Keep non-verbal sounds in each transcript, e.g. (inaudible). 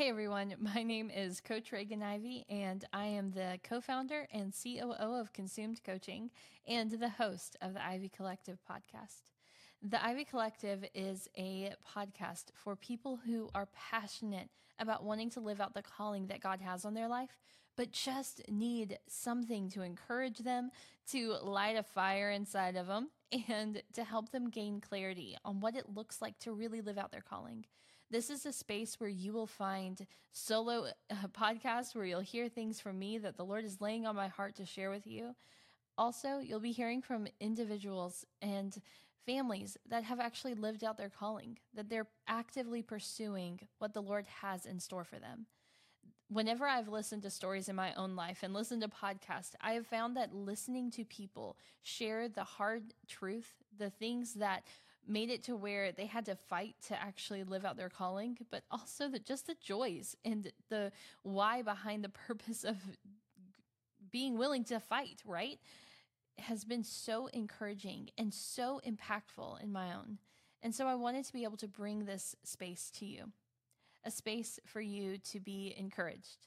Hey everyone, (laughs) my name is Coach Reagan Ivey, and I am the co founder and COO of Consumed Coaching and the host of the Ivey Collective podcast. The Ivey Collective is a podcast for people who are passionate about wanting to live out the calling that God has on their life, but just need something to encourage them, to light a fire inside of them, (laughs) and to help them gain clarity on what it looks like to really live out their calling. This is a space where you will find solo uh, podcasts where you'll hear things from me that the Lord is laying on my heart to share with you. Also, you'll be hearing from individuals and families that have actually lived out their calling, that they're actively pursuing what the Lord has in store for them whenever I've listened to stories in my own life and listened to podcasts, I have found that listening to people share the hard truth, the things that made it to where they had to fight to actually live out their calling, but also the just the joys and the why behind the purpose of being willing to fight, right? Has been so encouraging and so impactful in my own. And so I wanted to be able to bring this space to you a space for you to be encouraged,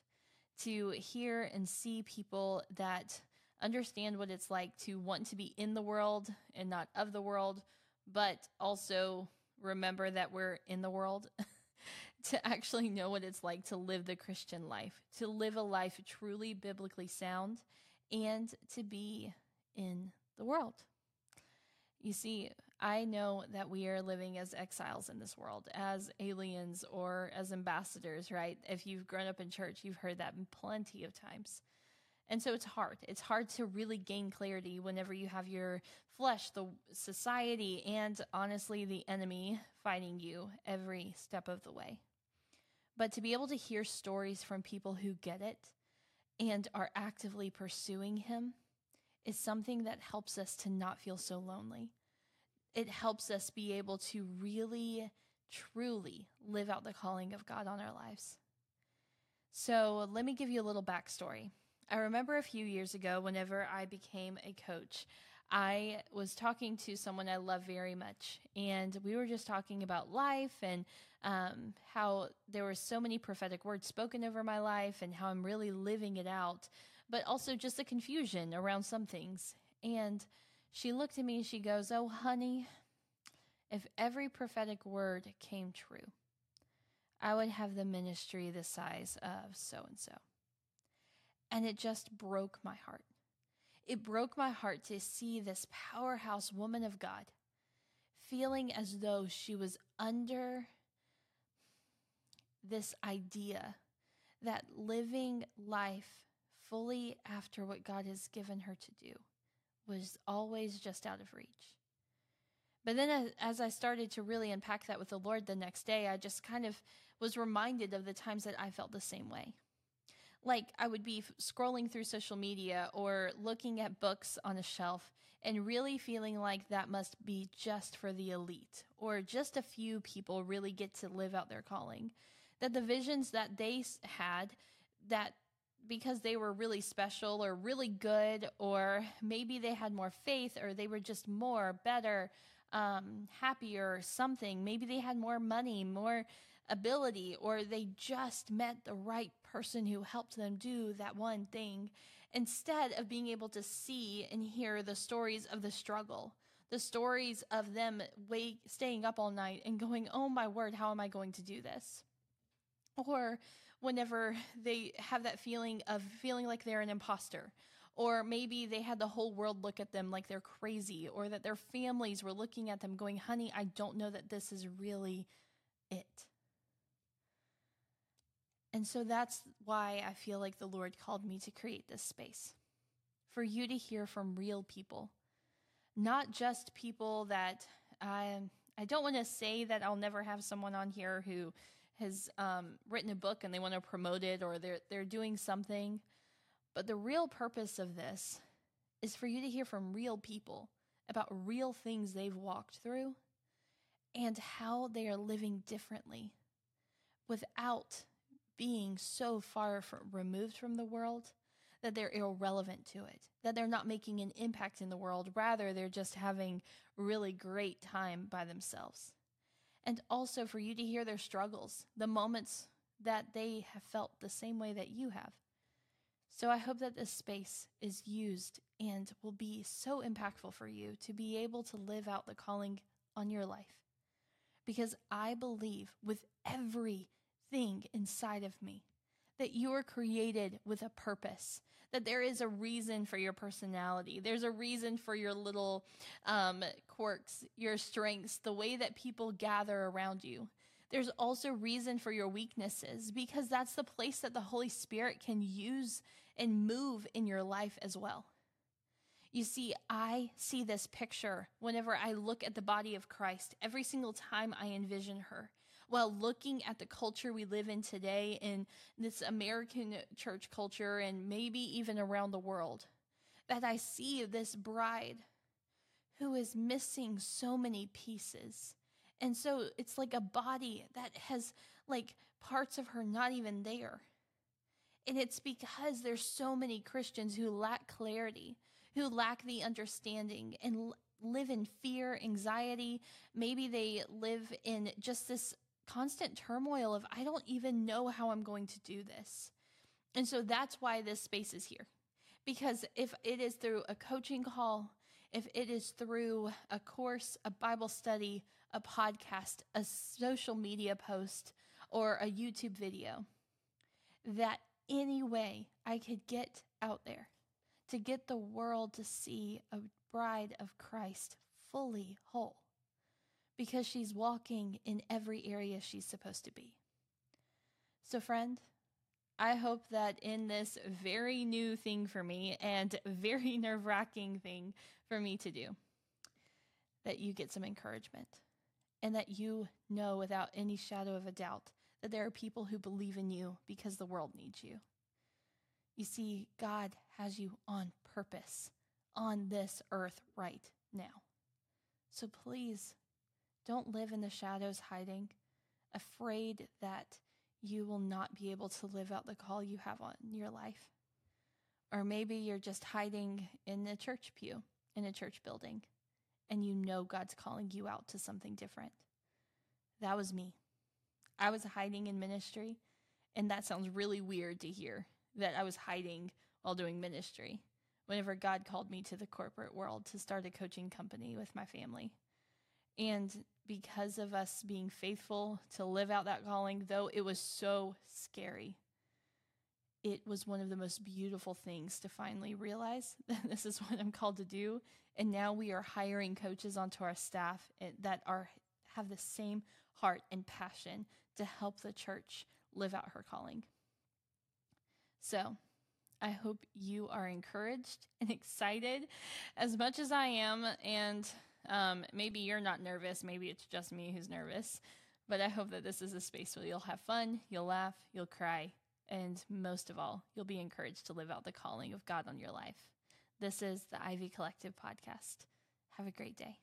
to hear and see people that understand what it's like to want to be in the world and not of the world, but also remember that we're in the world. (laughs) to actually know what it's like to live the Christian life, to live a life truly biblically sound, and to be in the world. You see, I know that we are living as exiles in this world, as aliens or as ambassadors, right? If you've grown up in church, you've heard that plenty of times. And so it's hard. It's hard to really gain clarity whenever you have your flesh, the society, and honestly, the enemy fighting you every step of the way. But to be able to hear stories from people who get it and are actively pursuing Him is something that helps us to not feel so lonely. It helps us be able to really, truly live out the calling of God on our lives. So, let me give you a little backstory. I remember a few years ago, whenever I became a coach, I was talking to someone I love very much, and we were just talking about life and um, how there were so many prophetic words spoken over my life and how I'm really living it out, but also just the confusion around some things. And she looked at me and she goes, Oh, honey, if every prophetic word came true, I would have the ministry the size of so and so. And it just broke my heart. It broke my heart to see this powerhouse woman of God feeling as though she was under this idea that living life fully after what God has given her to do was always just out of reach. But then, as I started to really unpack that with the Lord the next day, I just kind of was reminded of the times that I felt the same way. Like I would be scrolling through social media or looking at books on a shelf and really feeling like that must be just for the elite or just a few people really get to live out their calling. That the visions that they had, that because they were really special or really good, or maybe they had more faith, or they were just more, better, um, happier, something. Maybe they had more money, more ability, or they just met the right person who helped them do that one thing. Instead of being able to see and hear the stories of the struggle, the stories of them wake, staying up all night and going, Oh my word, how am I going to do this? or whenever they have that feeling of feeling like they're an imposter or maybe they had the whole world look at them like they're crazy or that their families were looking at them going honey i don't know that this is really it and so that's why i feel like the lord called me to create this space for you to hear from real people not just people that i i don't want to say that i'll never have someone on here who has um, written a book and they want to promote it or they're they're doing something. But the real purpose of this is for you to hear from real people about real things they've walked through and how they are living differently without being so far from, removed from the world that they're irrelevant to it, that they're not making an impact in the world. Rather, they're just having really great time by themselves and also for you to hear their struggles, the moments that they have felt the same way that you have. So I hope that this space is used and will be so impactful for you to be able to live out the calling on your life. Because I believe with everything inside of me that you are created with a purpose, that there is a reason for your personality. There's a reason for your little um, quirks, your strengths, the way that people gather around you. There's also reason for your weaknesses because that's the place that the Holy Spirit can use and move in your life as well. You see, I see this picture whenever I look at the body of Christ, every single time I envision her. While looking at the culture we live in today, in this American church culture, and maybe even around the world, that I see this bride who is missing so many pieces. And so it's like a body that has like parts of her not even there. And it's because there's so many Christians who lack clarity, who lack the understanding and live in fear, anxiety. Maybe they live in just this constant turmoil of, I don't even know how I'm going to do this. And so that's why this space is here. Because if it is through a coaching call, if it is through a course, a Bible study, a podcast, a social media post, or a YouTube video, that any way I could get out there to get the world to see a bride of Christ fully whole because she's walking in every area she's supposed to be. So, friend, I hope that in this very new thing for me and (laughs) very nerve wracking thing for me to do, that you get some encouragement and that you know without any shadow of a doubt that there are people who believe in you because the world needs you. You see, God has you on purpose on this earth right now. So please don't live in the shadows hiding, afraid that you will not be able to live out the call you have on your life. Or maybe you're just hiding in a church pew, in a church building, and you know God's calling you out to something different. That was me. I was hiding in ministry, and that sounds really weird to hear that I was hiding while doing ministry whenever God called me to the corporate world to start a coaching company with my family. And because of us being faithful to live out that calling, though it was so scary, it was one of the most beautiful things to finally realize (laughs) that this is what I'm called to do. And now we are hiring coaches onto our staff eh, that are have the same heart and passion to help the church live out her calling. So, I hope you are encouraged and (laughs) excited as much as I am. And um, maybe you're not nervous. Maybe it's just me who's nervous. But I hope that this is a space where you'll have fun, you'll laugh, you'll cry, and most of all, you'll be encouraged to live out the calling of God on your life. This is the Ivey Collective podcast. Have a great day.